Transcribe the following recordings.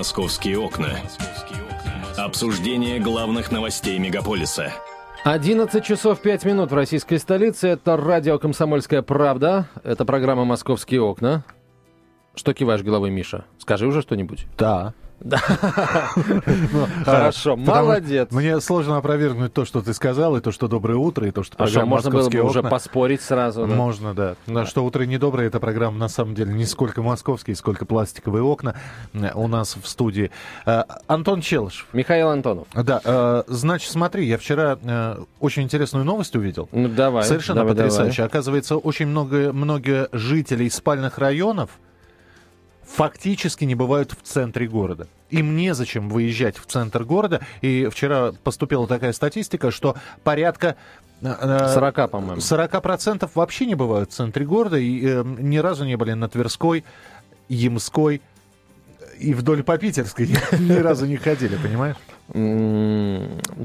«Московские окна». Обсуждение главных новостей мегаполиса. 11 часов 5 минут в российской столице. Это радио «Комсомольская правда». Это программа «Московские окна». Что киваешь головой, Миша? Скажи уже что-нибудь. Да. Да. Ну, хорошо, молодец. Мне сложно опровергнуть то, что ты сказал, и то, что доброе утро, и то, что А программа можно было бы «Московские уже окна». поспорить сразу? Можно, да. На что утро недоброе, эта программа на самом деле не сколько московские, сколько пластиковые окна у нас в студии. Э, Антон Челышев. Михаил Антонов. Да, значит, смотри, я вчера э, очень интересную новость увидел. Ну, давай. Совершенно потрясающе. Оказывается, очень много, много жителей спальных районов фактически не бывают в центре города. Им незачем выезжать в центр города. И вчера поступила такая статистика, что порядка... э, 40, по-моему. 40% вообще не бывают в центре города и э, ни разу не были на Тверской, Ямской и вдоль по Питерской ни разу не ходили, понимаешь?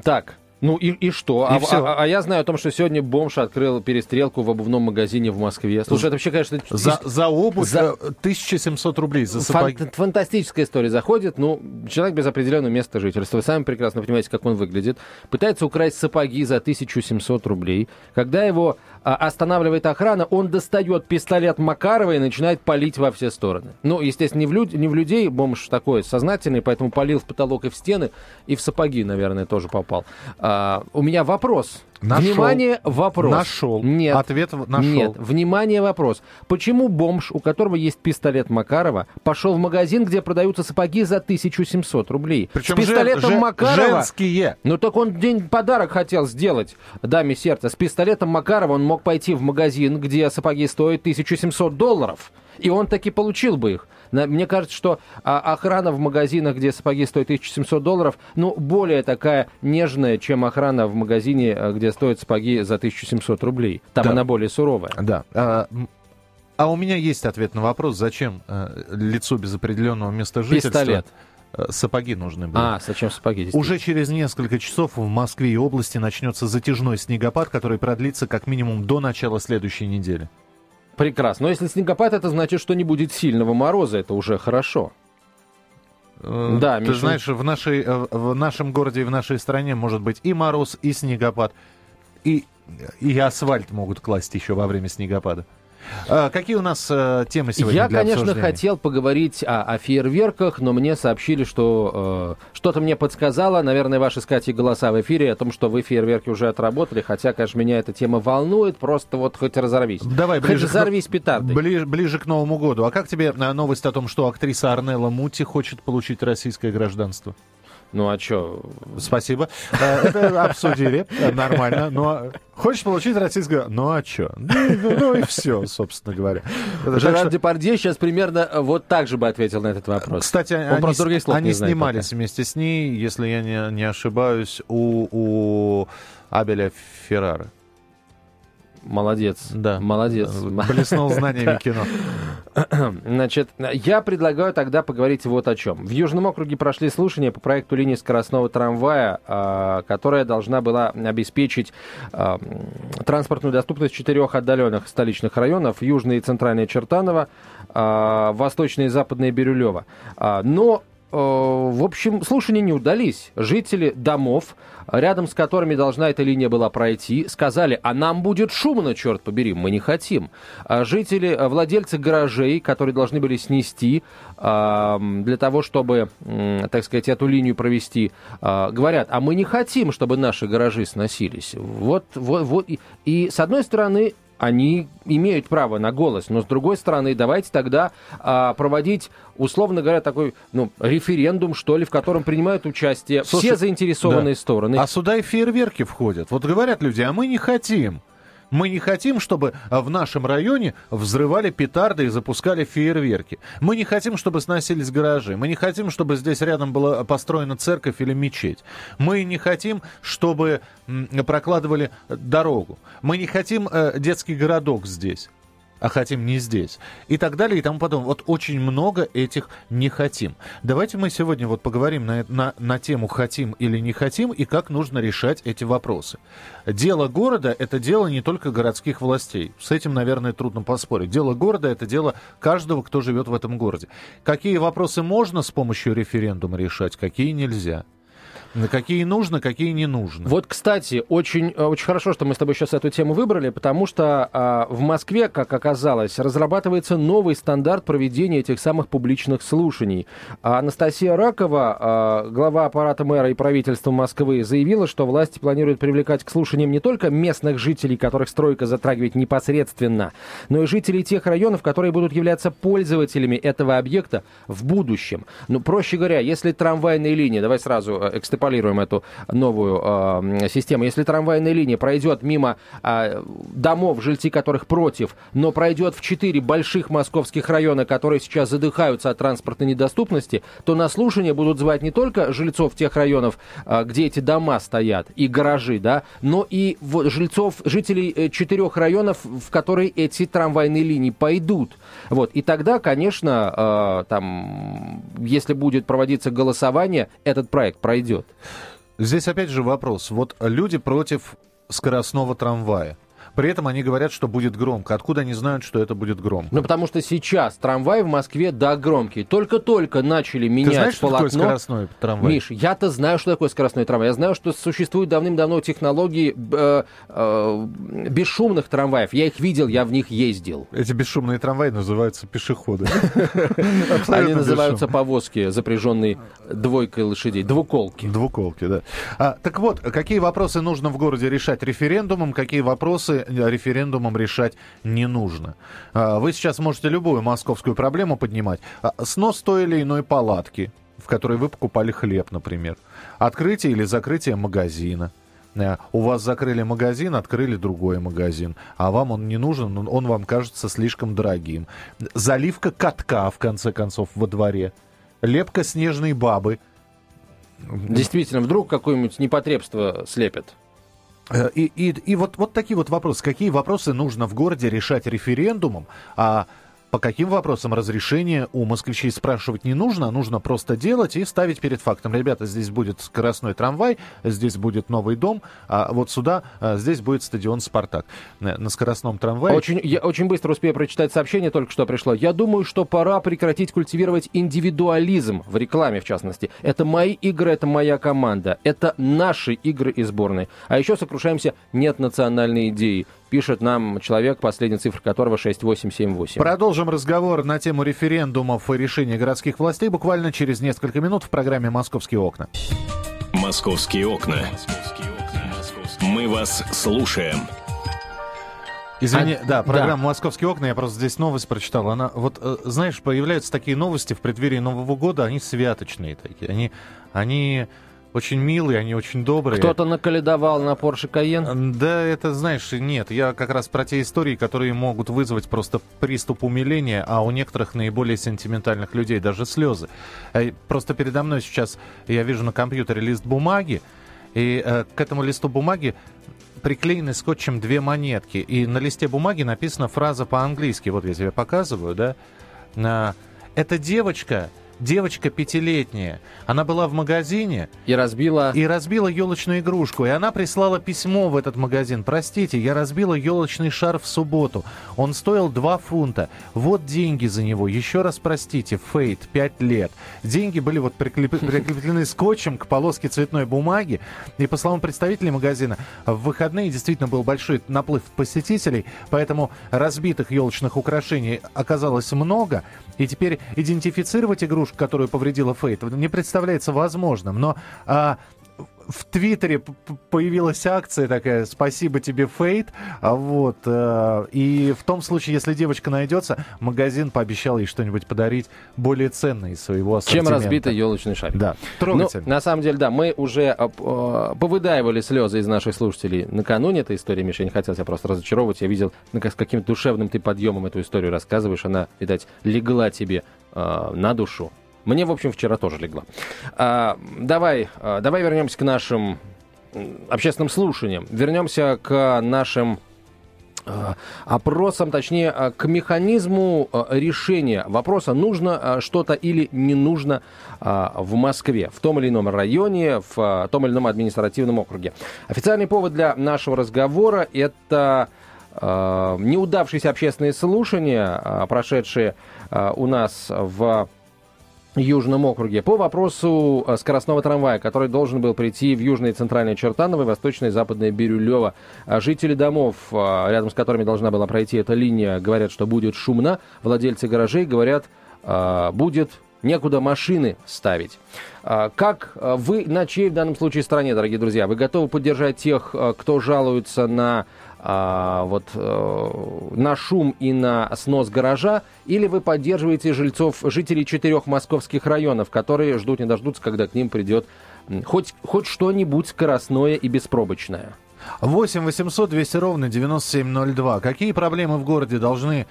Так, ну и, и что? И а, всё. а- а я знаю о том, что сегодня бомж открыл перестрелку в обувном магазине в Москве. Слушай, это вообще, конечно, За, за обувь За- э, 1700 рублей, за сапоги. Фан- фантастическая история заходит. Ну, человек без определенного места жительства. Вы сами прекрасно понимаете, как он выглядит. Пытается украсть сапоги за 1700 рублей. Когда его а, останавливает охрана, он достает пистолет Макарова и начинает палить во все стороны. Ну, естественно, не в, люд- не в людей, бомж такой сознательный, поэтому палил в потолок и в стены, и в сапоги, наверное, тоже попал. А, у меня вопрос. Нашел. Внимание, вопрос. Нашел. Нет. Ответ нашел. Нет. Внимание, вопрос. Почему бомж, у которого есть пистолет Макарова, пошел в магазин, где продаются сапоги за 1700 рублей? Причем С пистолетом жен- жен- Макарова... женские. Ну так он день подарок хотел сделать даме сердца. С пистолетом Макарова он мог пойти в магазин, где сапоги стоят 1700 долларов. И он таки получил бы их. Мне кажется, что а, охрана в магазинах, где сапоги стоят 1700 долларов, ну, более такая нежная, чем охрана в магазине, а, где стоят сапоги за 1700 рублей. Там Да. она более суровая. Да. А, а у меня есть ответ на вопрос, зачем э, лицу без определенного места жительства Пистолет. э, сапоги нужны были. А, зачем сапоги? Уже через несколько часов в Москве и области начнется затяжной снегопад, который продлится как минимум до начала следующей недели. Прекрасно. Но если снегопад, это значит, что не будет сильного мороза. Это уже хорошо. Э, Да, Ты Миша. знаешь, в, нашей, э, в нашем городе и в нашей стране может быть и мороз, и снегопад, и, и асфальт могут класть еще во время снегопада. А, какие у нас э, темы сегодня Я, конечно, обсуждения? хотел поговорить о, о фейерверках, но мне сообщили, что э, что-то мне подсказало, наверное, ваши с Катей голоса в эфире о том, что вы фейерверки уже отработали, хотя, конечно, меня эта тема волнует, просто вот хоть разорвись. Давай, хоть ближе к- взорвись петардой. Ближе, ближе к Новому году. А как тебе э, новость о том, что актриса Арнелла Мути хочет получить российское гражданство? Ну а что? Спасибо. Э, Это обсудили. Э, Нормально. Но хочешь получить российское... Ну а что? Ну, ну, ну и все, собственно говоря. Жерар Депардье сейчас примерно э, вот так же бы ответил на этот вопрос. Кстати, Он они, снимались вместе с ней, если я не, ошибаюсь, у, Абеля Феррара. Молодец. Да. Молодец. Блеснул знаниями кино. Значит, я предлагаю тогда поговорить вот о чем. В Южном округе прошли слушания по проекту линии скоростного трамвая, а, которая должна была обеспечить а, транспортную доступность четырех отдаленных столичных районов, Южная и Центральная Чертаново, а, Восточная и Западная Бирюлево. А, Но в общем, слушания не удались. Жители домов, рядом с которыми должна эта линия была пройти, сказали, а нам будет шумно, черт побери, мы не хотим. А жители, э, владельцы гаражей, которые должны были снести для того, чтобы, так сказать, эту линию провести, а, говорят, а мы не хотим, чтобы наши гаражи сносились. Вот, вот, вот. И с одной стороны, они имеют право на голос, но с другой стороны, давайте тогда а, проводить, условно говоря, такой ну, референдум, что ли, в котором принимают участие Слушай, все заинтересованные да. стороны. А сюда и фейерверки входят. Вот говорят люди, а мы не хотим. Мы не хотим, чтобы а, в нашем районе взрывали петарды и запускали фейерверки. Мы не хотим, чтобы сносились гаражи. Мы не хотим, чтобы здесь рядом была построена церковь или мечеть. Мы не хотим, чтобы прокладывали дорогу. Мы не хотим э, детский городок здесь. А хотим не здесь. И так далее, и тому подобное. Вот очень много этих не хотим. Давайте мы сегодня вот поговорим на, на, на тему хотим или не хотим, и как нужно решать эти вопросы. Дело города – это дело не только городских властей. С этим, наверное, трудно поспорить. Дело города – это дело каждого, кто живет в этом городе. Какие вопросы можно с помощью референдума решать, какие нельзя? Какие нужно, какие не нужно. Вот, кстати, очень, э, очень хорошо, что мы с тобой сейчас эту тему выбрали, потому что а, в Москве, как оказалось, разрабатывается новый стандарт проведения этих самых публичных слушаний. А Анастасия Ракова, а, глава аппарата мэра и правительства Москвы, заявила, что власти планируют привлекать к слушаниям не только местных жителей, которых стройка затрагивает непосредственно, но и жителей тех районов, которые будут являться пользователями этого объекта в будущем. Ну, проще говоря, если трамвайные линии, давай сразу э, экстраполируем, эту новую э, систему, если трамвайная линия пройдет мимо э, домов, жильцы которых против, но пройдет в четыре больших московских района, которые сейчас задыхаются от транспортной недоступности, то на слушание будут звать не только жильцов тех районов, э, где эти дома стоят, и гаражи, да, но и жильцов, жителей э, четырех районов, в которые эти трамвайные линии пойдут. Вот. И тогда, конечно, там, если будет проводиться голосование, этот проект пройдет. Здесь опять же вопрос. Вот люди против скоростного трамвая. При этом они говорят, что будет громко. Откуда они знают, что это будет громко? Ну, потому что сейчас трамвай в Москве, да, громкий. Только-только начали менять Ты знаешь, полотно. что такое скоростной трамвай? Миш, я-то знаю, что такое скоростной трамвай. Я знаю, что существуют давным-давно технологии э, э, бесшумных трамваев. Я их видел, я в них ездил. Эти бесшумные трамваи называются пешеходы. Они называются повозки, запряженные двойкой лошадей. Двуколки. Двуколки, да. А, так вот, какие вопросы нужно в городе решать референдумом, какие вопросы референдумом решать не нужно. А, вы сейчас можете любую московскую проблему поднимать. А, снос той или иной палатки, в которой вы покупали хлеб, например. Открытие или закрытие магазина. А, у вас закрыли магазин, открыли другой магазин, а вам он не нужен, он вам кажется слишком дорогим. Заливка катка, в конце концов, во дворе. Лепка снежной бабы. Действительно, вдруг какое-нибудь непотребство слепят. Э, и, и, и вот, вот такие вот вопросы. Какие вопросы нужно в городе решать референдумом? А по каким вопросам разрешения у москвичей спрашивать не нужно, нужно просто делать и ставить перед фактом. Ребята, здесь будет скоростной трамвай, здесь будет новый дом, а вот сюда, а здесь будет стадион «Спартак». На скоростном трамвае... Очень, я очень быстро успею прочитать сообщение, только что пришло. Я думаю, что пора прекратить культивировать индивидуализм в рекламе, в частности. Это мои игры, это моя команда. Это наши игры и сборные. А еще сокрушаемся, нет национальной идеи пишет нам человек, последняя цифра которого 6878. Продолжим разговор на тему референдумов и решений городских властей буквально через несколько минут в программе «Московские окна». «Московские окна». Мы вас слушаем. Извини, а, да, программа да. «Московские окна», я просто здесь новость прочитал. Она, вот, э, знаешь, появляются такие новости в преддверии Нового года, они святочные такие. Они, они очень милые, они очень добрые. Кто-то наколедовал на Porsche Cayenne? Да, это, знаешь, нет. Я как раз про те истории, которые могут вызвать просто приступ умиления, а у некоторых наиболее сентиментальных людей даже слезы. Э, просто передо мной сейчас я вижу на компьютере лист бумаги, и э, к этому листу бумаги приклеены скотчем две монетки. И на листе бумаги написана фраза по-английски. Вот я тебе показываю, да? Эта девочка девочка пятилетняя. Она была в магазине. И разбила... И разбила елочную игрушку. И она прислала письмо в этот магазин. Простите, я разбила елочный шар в субботу. Он стоил 2 фунта. Вот деньги за него. Еще раз простите. Фейт, 5 лет. Деньги были вот прикреплены скотчем к полоске цветной бумаги. И по словам представителей магазина, в выходные действительно был большой наплыв посетителей. Поэтому разбитых елочных украшений оказалось много. И теперь идентифицировать игрушку, которую повредила Фейт, не представляется возможным. Но а, в Твиттере появилась акция такая «Спасибо тебе, Фейт». А вот, э, и в том случае, если девочка найдется, магазин пообещал ей что-нибудь подарить более ценное из своего ассортимента. Чем разбитый елочный шарик. Да, трогательно. Ну, на самом деле, да, мы уже э, э, повыдаивали слезы из наших слушателей накануне этой истории. Миша, я не хотел тебя просто разочаровывать. Я видел, ну, как, с каким душевным ты подъемом эту историю рассказываешь. Она, видать, легла тебе э, на душу. Мне, в общем, вчера тоже легла. А, давай, а, давай вернемся к нашим общественным слушаниям. Вернемся к нашим опросам, точнее, к механизму решения вопроса, нужно что-то или не нужно в Москве, в том или ином районе, в том или ином административном округе. Официальный повод для нашего разговора – это неудавшиеся общественные слушания, прошедшие у нас в Южном округе по вопросу э, скоростного трамвая, который должен был прийти в Южное и Центральное Чертаново и Восточное и Западное Бирюлево. А жители домов, э, рядом с которыми должна была пройти эта линия, говорят, что будет шумно. Владельцы гаражей говорят, э, будет некуда машины ставить. Как вы на чьей в данном случае стороне, дорогие друзья? Вы готовы поддержать тех, кто жалуется на а, вот э, на шум и на снос гаража, или вы поддерживаете жильцов, жителей четырех московских районов, которые ждут не дождутся, когда к ним придет хоть, хоть что-нибудь скоростное и беспробочное? 8 800 200 ровно 9702. Какие проблемы в городе должны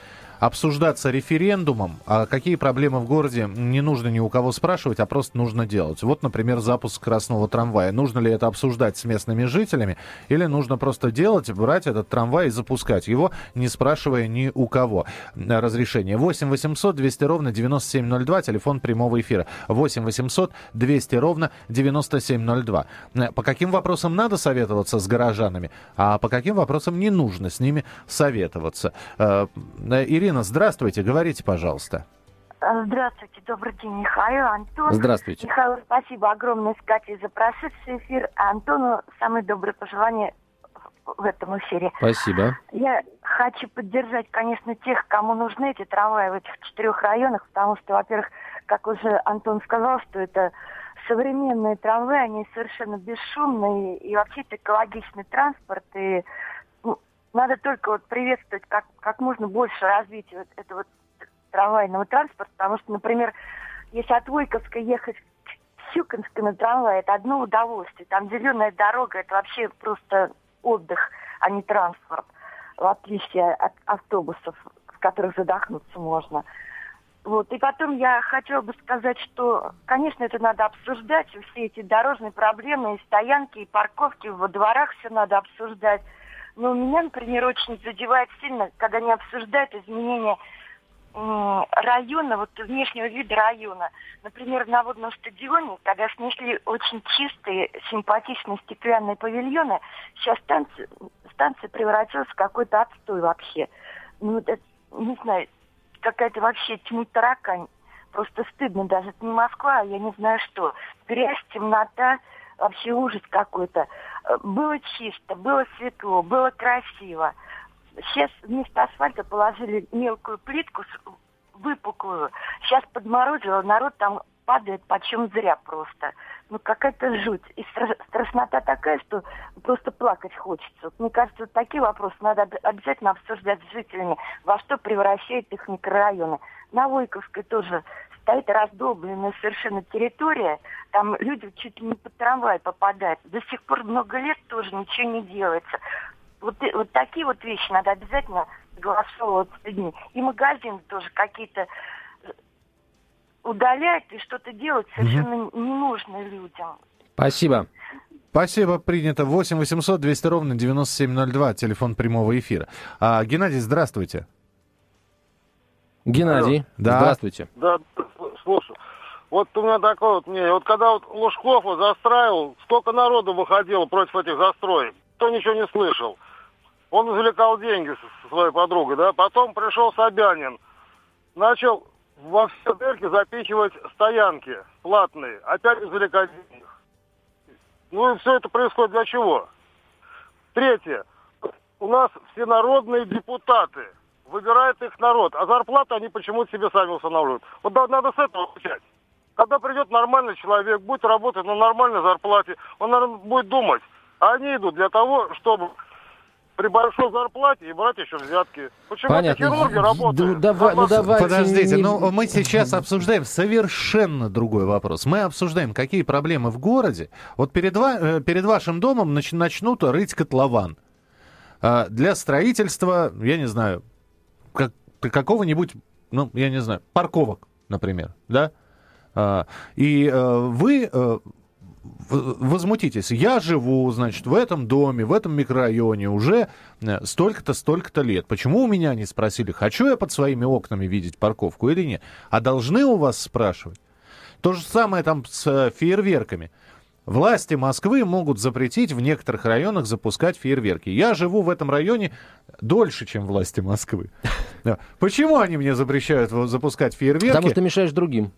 обсуждаться референдумом, а какие проблемы в городе не нужно ни у кого спрашивать, а просто нужно делать. Вот, например, запуск скоростного трамвая. Нужно ли это обсуждать с местными жителями или нужно просто делать, брать этот трамвай и запускать его, не спрашивая ни у кого разрешения. 8 800 200 ровно 9702, телефон прямого эфира. 8 800 200 ровно 9702. По каким вопросам надо советоваться с горожанами, а по каким вопросам не нужно с ними советоваться? Э, Ирина Ирина, здравствуйте, говорите, пожалуйста. Э, здравствуйте, добрый день, Михаил, Антон. Здравствуйте. Михаил, спасибо огромное, Катей, за прошедший эфир, а Антону самые добрые пожелания в этом эфире. Спасибо. Я хочу поддержать, конечно, тех, кому нужны эти трамваи в этих четырех районах, потому что, во-первых, как уже Антон сказал, что это современные трамваи, они совершенно бесшумные, и вообще это экологичный транспорт, и надо только вот приветствовать как, как можно больше развития вот этого трамвайного транспорта, потому что, например, если от Войковска ехать к Щукинской на трамвае, это одно удовольствие. Там зеленая дорога, это вообще просто отдых, а не транспорт, в отличие от автобусов, в которых задохнуться можно. Вот. И потом я хотела бы сказать, что, конечно, это надо обсуждать, все эти дорожные проблемы, и стоянки, и парковки, во дворах все надо обсуждать. Но меня, например, очень задевает сильно, когда они обсуждают изменения района, вот внешнего вида района. Например, на водном стадионе, когда снесли очень чистые, симпатичные стеклянные павильоны, сейчас станция, станция превратилась в какой-то отстой вообще. Ну, это, не знаю, какая-то вообще тьму таракань. Просто стыдно даже. Это не Москва, а я не знаю что. Грязь, темнота, вообще ужас какой-то. Было чисто, было светло, было красиво. Сейчас вместо асфальта положили мелкую плитку, выпуклую. Сейчас подморозило, народ там падает почем зря просто. Ну, какая-то жуть. И страшнота такая, что просто плакать хочется. Мне кажется, вот такие вопросы надо обязательно обсуждать с жителями, во что превращают их микрорайоны. На Войковской тоже стоит раздолбленная совершенно территория, там люди чуть ли не под трамвай попадают. До сих пор много лет тоже ничего не делается. Вот, вот такие вот вещи надо обязательно согласовывать с людьми. И магазины тоже какие-то э, удаляют и что-то делать совершенно угу. ненужное людям. Спасибо. Спасибо, принято. 8 800 200 ровно 9702, телефон прямого эфира. А, Геннадий, здравствуйте. Геннадий, Алло. да. здравствуйте. Да, слушаю. Вот у меня такое вот мнение. Вот когда вот Лужков вот застраивал, сколько народу выходило против этих застроек, кто ничего не слышал. Он извлекал деньги со своей подругой, да. Потом пришел Собянин, начал во все дырки запихивать стоянки платные, опять извлекать деньги. Ну и все это происходит для чего? Третье. У нас всенародные депутаты – выбирает их народ, а зарплату они почему-то себе сами устанавливают. Вот надо с этого начать. Когда придет нормальный человек, будет работать на нормальной зарплате, он, наверное, будет думать. А они идут для того, чтобы при большой зарплате и брать еще взятки. Почему Понятно. хирурги работают? давай, ну, давайте... Подождите, но ну, мы сейчас обсуждаем совершенно другой вопрос. Мы обсуждаем, какие проблемы в городе. Вот перед, ва... Э, перед вашим домом начнут рыть котлован. А для строительства, я не знаю, как, какого-нибудь, ну, я не знаю, парковок, например, да? А, и а, вы, а, возмутитесь. Я живу, значит, в этом доме, в этом микрорайоне уже э, столько-то, столько-то лет. Почему у меня не спросили, хочу я под своими окнами видеть парковку или нет? А должны у вас спрашивать? То же самое там с э, фейерверками. Власти Москвы могут запретить в некоторых районах запускать фейерверки. Я живу в этом районе дольше, чем власти Москвы. Почему они мне запрещают запускать фейерверки? Потому что мешаешь другим.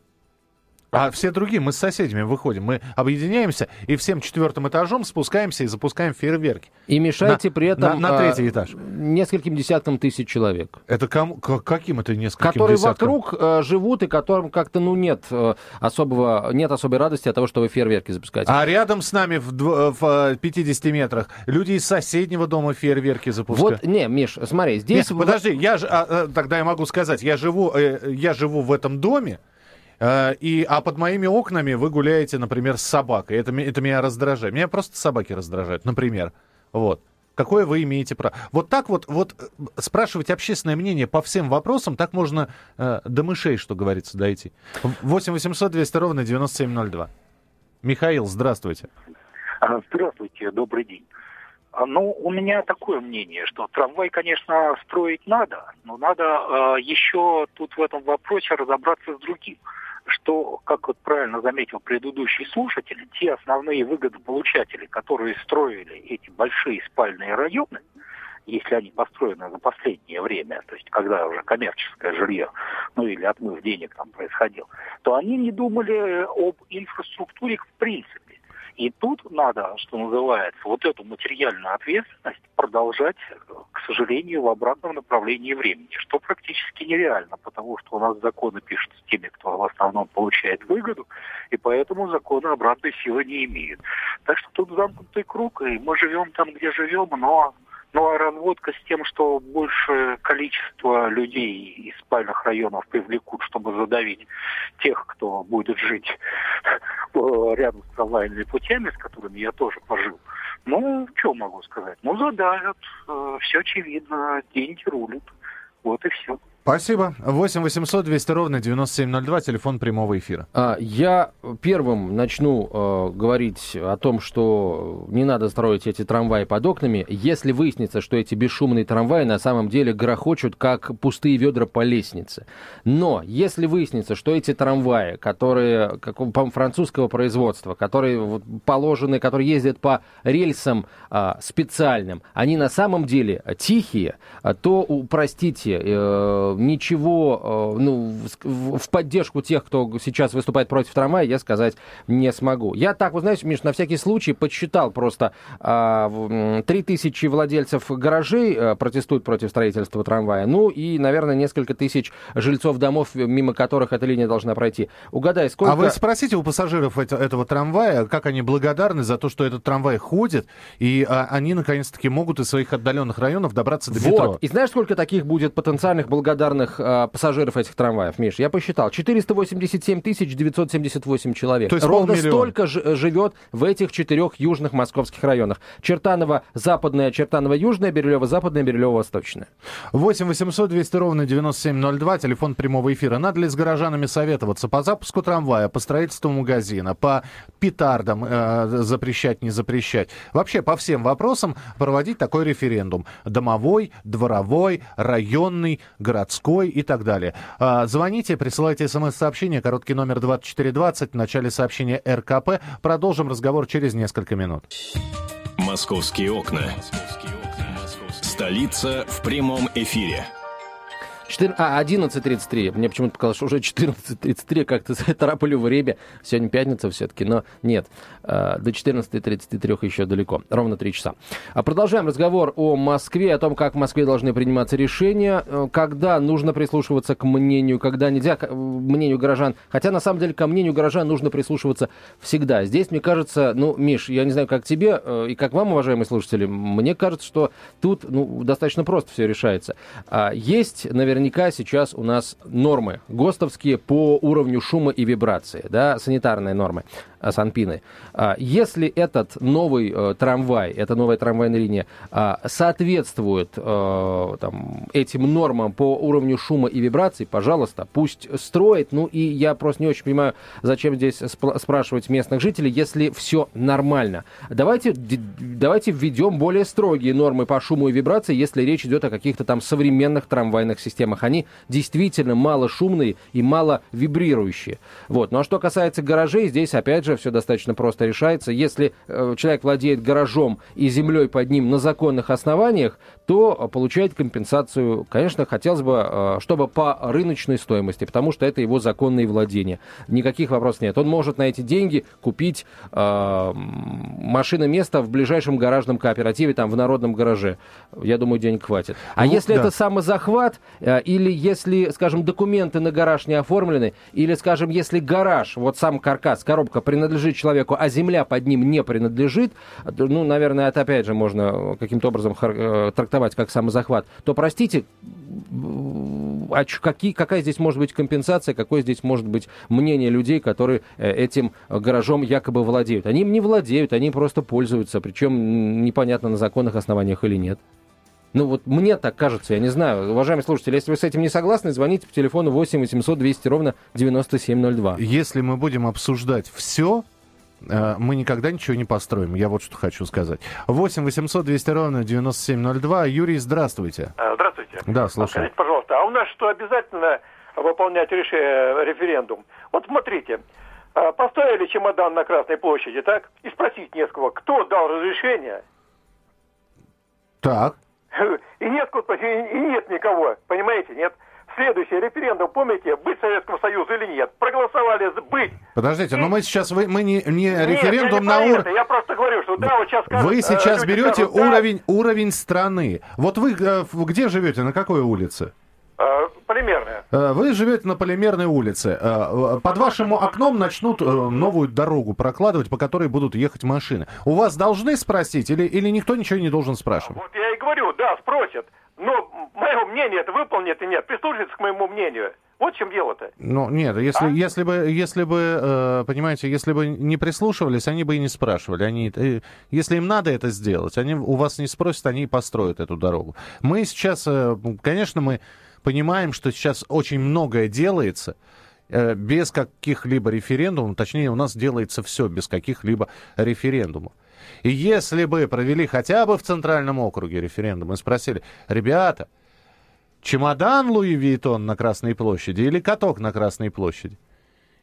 А все другие, мы с соседями выходим, мы объединяемся и всем четвертым этажом спускаемся и запускаем фейерверки. И мешаете на, при этом... На, на третий а, этаж. Нескольким десяткам тысяч человек. Это кому, каким это нескольким Которые десяткам? вокруг э, живут и которым как-то, ну, нет э, особого, нет особой радости от того, что вы фейерверки запускаете. А рядом с нами в, в 50 метрах люди из соседнего дома фейерверки запускают. Вот, не, Миш, смотри, здесь... Нет, подожди, я, а, а, тогда я могу сказать, я живу, э, я живу в этом доме, Э, и, а под моими окнами вы гуляете, например, с собакой. Это, это меня раздражает. Меня просто собаки раздражают, например. Вот. Какое вы имеете право? Вот так вот, вот э, спрашивать общественное мнение по всем вопросам, так можно э, до мышей, что говорится, дойти. 8 800 200 ровно 9702. Михаил, здравствуйте. А, здравствуйте, добрый день. А, ну, у меня такое мнение, что трамвай, конечно, строить надо, но надо э, еще тут в этом вопросе разобраться с другим что, как вот правильно заметил предыдущий слушатель, те основные выгодополучатели, которые строили эти большие спальные районы, если они построены за последнее время, то есть когда уже коммерческое жилье, ну или отмыв денег там происходил, то они не думали об инфраструктуре в принципе. И тут надо, что называется, вот эту материальную ответственность продолжать, к сожалению, в обратном направлении времени, что практически нереально, потому что у нас законы пишут с теми, кто в основном получает выгоду, и поэтому законы обратной силы не имеют. Так что тут замкнутый круг, и мы живем там, где живем, но ну а разводка с тем, что большее количество людей из спальных районов привлекут, чтобы задавить тех, кто будет жить рядом с трамвайными путями, с которыми я тоже пожил. Ну, что могу сказать? Ну, задавят, э, все очевидно, деньги рулят. Вот и все. Спасибо. 8 800 200 ровно 9702, телефон прямого эфира. А, я первым начну э, говорить о том, что не надо строить эти трамваи под окнами, если выяснится, что эти бесшумные трамваи на самом деле грохочут, как пустые ведра по лестнице. Но если выяснится, что эти трамваи, которые как, по французского производства, которые вот, положены, которые ездят по рельсам э, специальным, они на самом деле тихие, то, простите, э, ничего э, ну, в поддержку тех, кто сейчас выступает против трамвая, я сказать не смогу. Я так, вы знаете, Миш, на всякий случай подсчитал просто 3000 а, владельцев гаражей э, протестуют против строительства трамвая, ну и, наверное, несколько тысяч жильцов домов, мимо которых эта линия должна пройти. Угадай, сколько... А вы спросите у пассажиров этого трамвая, как они благодарны за то, что этот трамвай ходит, и а, они, наконец-таки, могут из своих отдаленных районов добраться до вот. метро. И знаешь, сколько таких будет потенциальных благодарных благодарных э, пассажиров этих трамваев, Миш, я посчитал. 487 978 человек. То есть Ровно полмиллиона. столько ж, живет в этих четырех южных московских районах. Чертаново западная, Чертаново южная, Бирюлево западная, Бирюлево восточная. 8 800 200 ровно 9702, телефон прямого эфира. Надо ли с горожанами советоваться по запуску трамвая, по строительству магазина, по петардам э, запрещать, не запрещать? Вообще по всем вопросам проводить такой референдум. Домовой, дворовой, районный, городской городской и так далее. А, звоните, присылайте смс-сообщение, короткий номер 2420, в начале сообщения РКП. Продолжим разговор через несколько минут. «Московские окна». Столица в прямом эфире. 4... А, 11.33. Мне почему-то показалось, что уже 14.33, как-то тороплю время. Сегодня пятница все-таки, но нет. А, до 14.33 еще далеко. Ровно 3 часа. А продолжаем разговор о Москве, о том, как в Москве должны приниматься решения, э, когда нужно прислушиваться к мнению, когда нельзя к мнению горожан. Хотя, на самом деле, ко мнению горожан нужно прислушиваться всегда. Здесь, мне кажется, ну, Миш, я не знаю, как тебе э, и как вам, уважаемые слушатели, мне кажется, что тут ну, достаточно просто все решается. А, есть, наверное, наверняка сейчас у нас нормы ГОСТовские по уровню шума и вибрации, да, санитарные нормы. А, Санпины. А, если этот новый э, трамвай, эта новая трамвайная линия а, соответствует э, там, этим нормам по уровню шума и вибраций, пожалуйста, пусть строит. Ну и я просто не очень понимаю, зачем здесь спрашивать местных жителей, если все нормально. Давайте, давайте введем более строгие нормы по шуму и вибрации, если речь идет о каких-то там современных трамвайных системах. Они действительно мало шумные и мало вибрирующие. Вот. Ну а что касается гаражей, здесь опять же все достаточно просто решается. Если э, человек владеет гаражом и землей под ним на законных основаниях, то получает компенсацию. Конечно, хотелось бы, э, чтобы по рыночной стоимости, потому что это его законные владения. Никаких вопросов нет. Он может на эти деньги купить э, машиноместо в ближайшем гаражном кооперативе, там в народном гараже. Я думаю, денег хватит. А ну, если да. это самозахват, э, или если, скажем, документы на гараж не оформлены, или, скажем, если гараж, вот сам каркас, коробка принадлежит человеку, а земля под ним не принадлежит, ну, наверное, это опять же можно каким-то образом э, трактовать как самозахват, то, простите, а какие, какая здесь может быть компенсация, какое здесь может быть мнение людей, которые э, этим гаражом якобы владеют? Они им не владеют, они просто пользуются, причем непонятно на законных основаниях или нет. Ну вот мне так кажется, я не знаю. Уважаемые слушатели, если вы с этим не согласны, звоните по телефону 8 800 200 ровно 9702. Если мы будем обсуждать все, э, мы никогда ничего не построим. Я вот что хочу сказать. 8 800 200 ровно 9702. Юрий, здравствуйте. А, здравствуйте. Да, слушаю. Скажите, пожалуйста, а у нас что, обязательно выполнять решение, референдум? Вот смотрите, а, поставили чемодан на Красной площади, так? И спросить не с кого, кто дал разрешение? Так. И нет, и нет никого, понимаете, нет? Следующий референдум, помните, быть Советскому Союзу или нет? Проголосовали быть. Подождите, и... но мы сейчас, вы, мы не, не нет, референдум не на уровень... Я просто говорю, что да, вот сейчас скажут, Вы сейчас берете скажут, уровень, да. уровень страны. Вот вы э, где живете, на какой улице? Э, полимерная. Э, вы живете на Полимерной улице. Э, под вашим окном начнут новую дорогу прокладывать, по которой будут ехать машины. У вас должны спросить или, или никто ничего не должен спрашивать? Вот я и говорю, да, спросят. Но мое мнение это выполнит и нет. Прислушается к моему мнению. Вот в чем дело-то. Ну, нет, если, а? если бы, если бы, понимаете, если бы не прислушивались, они бы и не спрашивали. Они, если им надо это сделать, они у вас не спросят, они и построят эту дорогу. Мы сейчас, конечно, мы понимаем, что сейчас очень многое делается э, без каких-либо референдумов, точнее, у нас делается все без каких-либо референдумов. И если бы провели хотя бы в Центральном округе референдум и спросили, ребята, чемодан Луи Виттон на Красной площади или каток на Красной площади?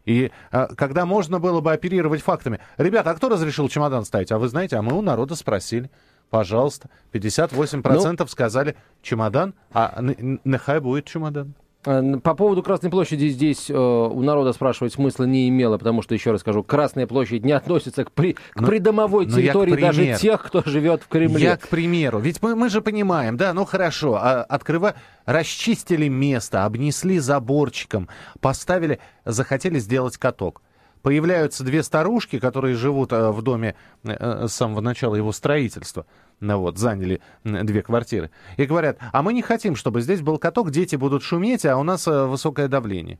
И а, когда можно было бы оперировать фактами, ребята, а кто разрешил чемодан ставить? А вы знаете, а мы у народа спросили. Пожалуйста. 58% ну, сказали чемодан, а нехай будет чемодан. Э, по поводу Красной площади здесь э, у народа спрашивать смысла не имело, потому что, еще раз скажу, Красная площадь не относится к, при, к но, придомовой территории даже тех, кто живет в Кремле. Я, к примеру, ведь мы, мы же понимаем, да, ну хорошо, а, открыва... расчистили место, обнесли заборчиком, поставили, захотели сделать каток появляются две старушки, которые живут э, в доме э, с самого начала его строительства, ну вот, заняли две квартиры, и говорят, а мы не хотим, чтобы здесь был каток, дети будут шуметь, а у нас э, высокое давление.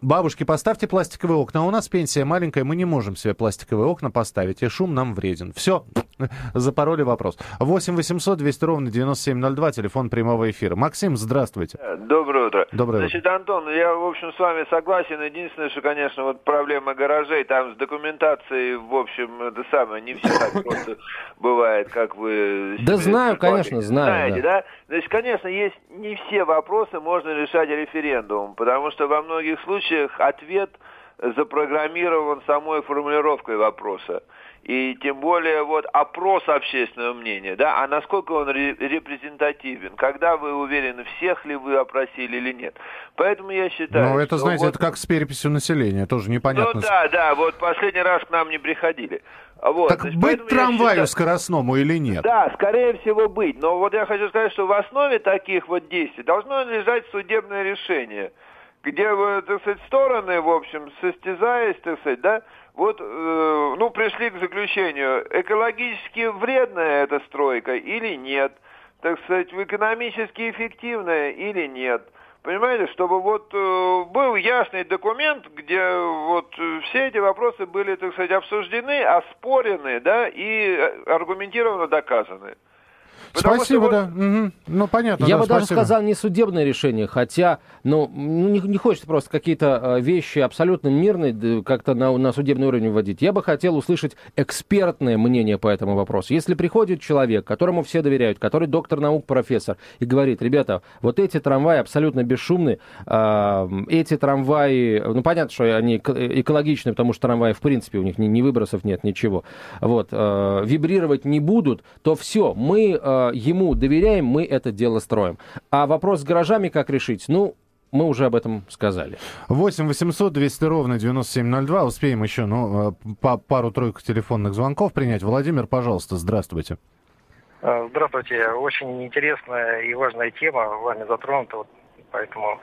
Бабушки, поставьте пластиковые окна. А у нас пенсия маленькая, мы не можем себе пластиковые окна поставить, и шум нам вреден. Все, запороли вопрос. 8 800 200 ровно 9702, телефон прямого эфира. Максим, здравствуйте. Э, доброе утро. Доброе Значит, Антон, я, в общем, с вами согласен. Единственное, что, конечно, вот проблема гаражей, там с документацией, в общем, это самое, не все так просто бывает, как вы... Да знаю, конечно, знаю. Знаете, да? Значит, конечно, есть не все вопросы можно решать референдумом, потому что во многих случаях случаях ответ запрограммирован самой формулировкой вопроса. И тем более вот опрос общественного мнения, да, а насколько он репрезентативен, когда вы уверены, всех ли вы опросили или нет. Поэтому я считаю... Ну, это, знаете, вот... это как с переписью населения, тоже непонятно. Ну да, да, вот последний раз к нам не приходили. Вот, так значит, быть трамваю считаю... скоростному или нет? Да, скорее всего быть. Но вот я хочу сказать, что в основе таких вот действий должно лежать судебное решение где, так сказать, стороны, в общем, состязаясь, так сказать, да, вот, э, ну, пришли к заключению, экологически вредная эта стройка или нет, так сказать, экономически эффективная или нет. Понимаете, чтобы вот э, был ясный документ, где вот все эти вопросы были, так сказать, обсуждены, оспорены, да, и э, аргументированно доказаны. Потому спасибо, да. Угу. Ну, понятно. Я да, бы спасибо. даже сказал не судебное решение, хотя, ну, не, не хочется просто какие-то вещи абсолютно мирные как-то на, на судебный уровень вводить. Я бы хотел услышать экспертное мнение по этому вопросу. Если приходит человек, которому все доверяют, который доктор наук, профессор, и говорит, ребята, вот эти трамваи абсолютно бесшумны, э, эти трамваи, ну, понятно, что они экологичны, потому что трамваи, в принципе, у них ни, ни выбросов нет, ничего, вот, э, вибрировать не будут, то все, мы э, ему доверяем, мы это дело строим. А вопрос с гаражами как решить? Ну, мы уже об этом сказали. 8 800 200 ровно 9702. Успеем еще ну, э, по пару-тройку телефонных звонков принять. Владимир, пожалуйста, здравствуйте. Э, здравствуйте. Очень интересная и важная тема вами затронута, вот поэтому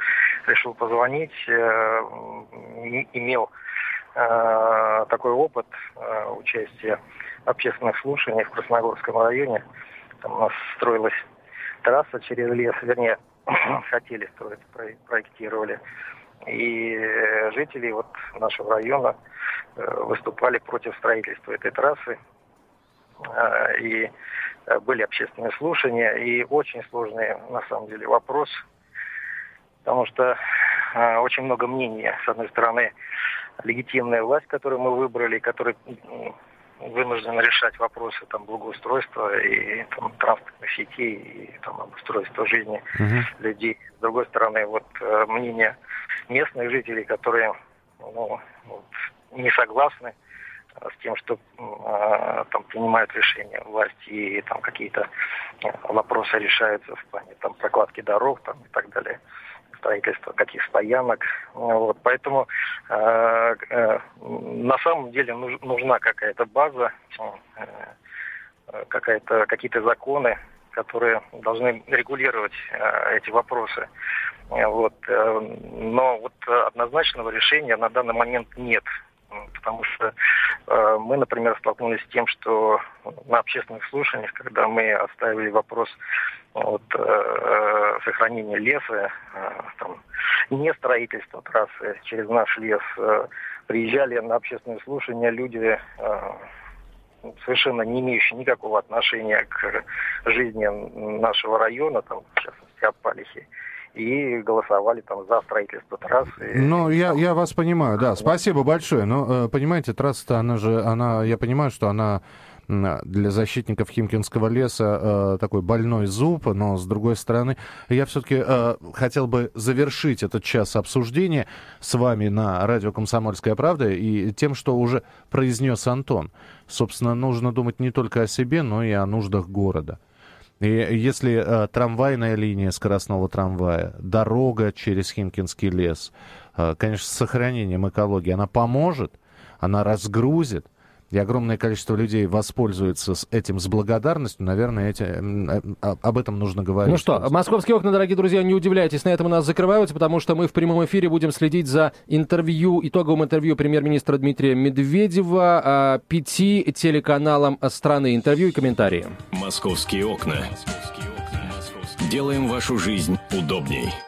решил позвонить. Э, имел такой опыт участия в общественных слушаниях в Красногорском районе. Там у нас строилась трасса через лес, вернее, хотели строить, проектировали. И жители вот нашего района э, выступали против строительства этой трассы. Э, и э, были общественные слушания, и очень сложный, на самом деле, вопрос, потому что очень много мнений. С одной стороны, легитимная власть, которую мы выбрали, которая вынужден решать вопросы там благоустройства и там, транспортных сетей и там обустройства жизни uh-huh. людей. С другой стороны, вот э, мнение местных жителей, которые ну, вот, не согласны э, с тем, что э, там принимают решения власти и там какие-то э, вопросы решаются в плане там прокладки дорог там и так далее строительства каких стоянок. Вот, поэтому э, э, на самом деле нужна какая-то база, э, какая-то, какие-то законы, которые должны регулировать э, эти вопросы. Вот, э, но вот однозначного решения на данный момент нет потому что э, мы, например, столкнулись с тем, что на общественных слушаниях, когда мы оставили вопрос вот, э, сохранения леса, э, там, не строительства трассы через наш лес, э, приезжали на общественные слушания люди, э, совершенно не имеющие никакого отношения к жизни нашего района, там, в частности, Апалихи и голосовали там за строительство трассы. Ну, я, я вас понимаю, да. Спасибо большое. Но, э, понимаете, трасса-то, она же, она, я понимаю, что она для защитников Химкинского леса э, такой больной зуб, но с другой стороны, я все-таки э, хотел бы завершить этот час обсуждения с вами на радио «Комсомольская правда» и тем, что уже произнес Антон. Собственно, нужно думать не только о себе, но и о нуждах города. И если э, трамвайная линия скоростного трамвая, дорога через Химкинский лес, э, конечно, с сохранением экологии, она поможет, она разгрузит, и огромное количество людей воспользуется этим с благодарностью, наверное, эти, э, об этом нужно говорить. Ну что, московские окна, дорогие друзья, не удивляйтесь, на этом у нас закрываются, потому что мы в прямом эфире будем следить за интервью, итоговым интервью премьер-министра Дмитрия Медведева а, пяти телеканалам страны. Интервью и комментарии. Московские окна. Делаем вашу жизнь удобней.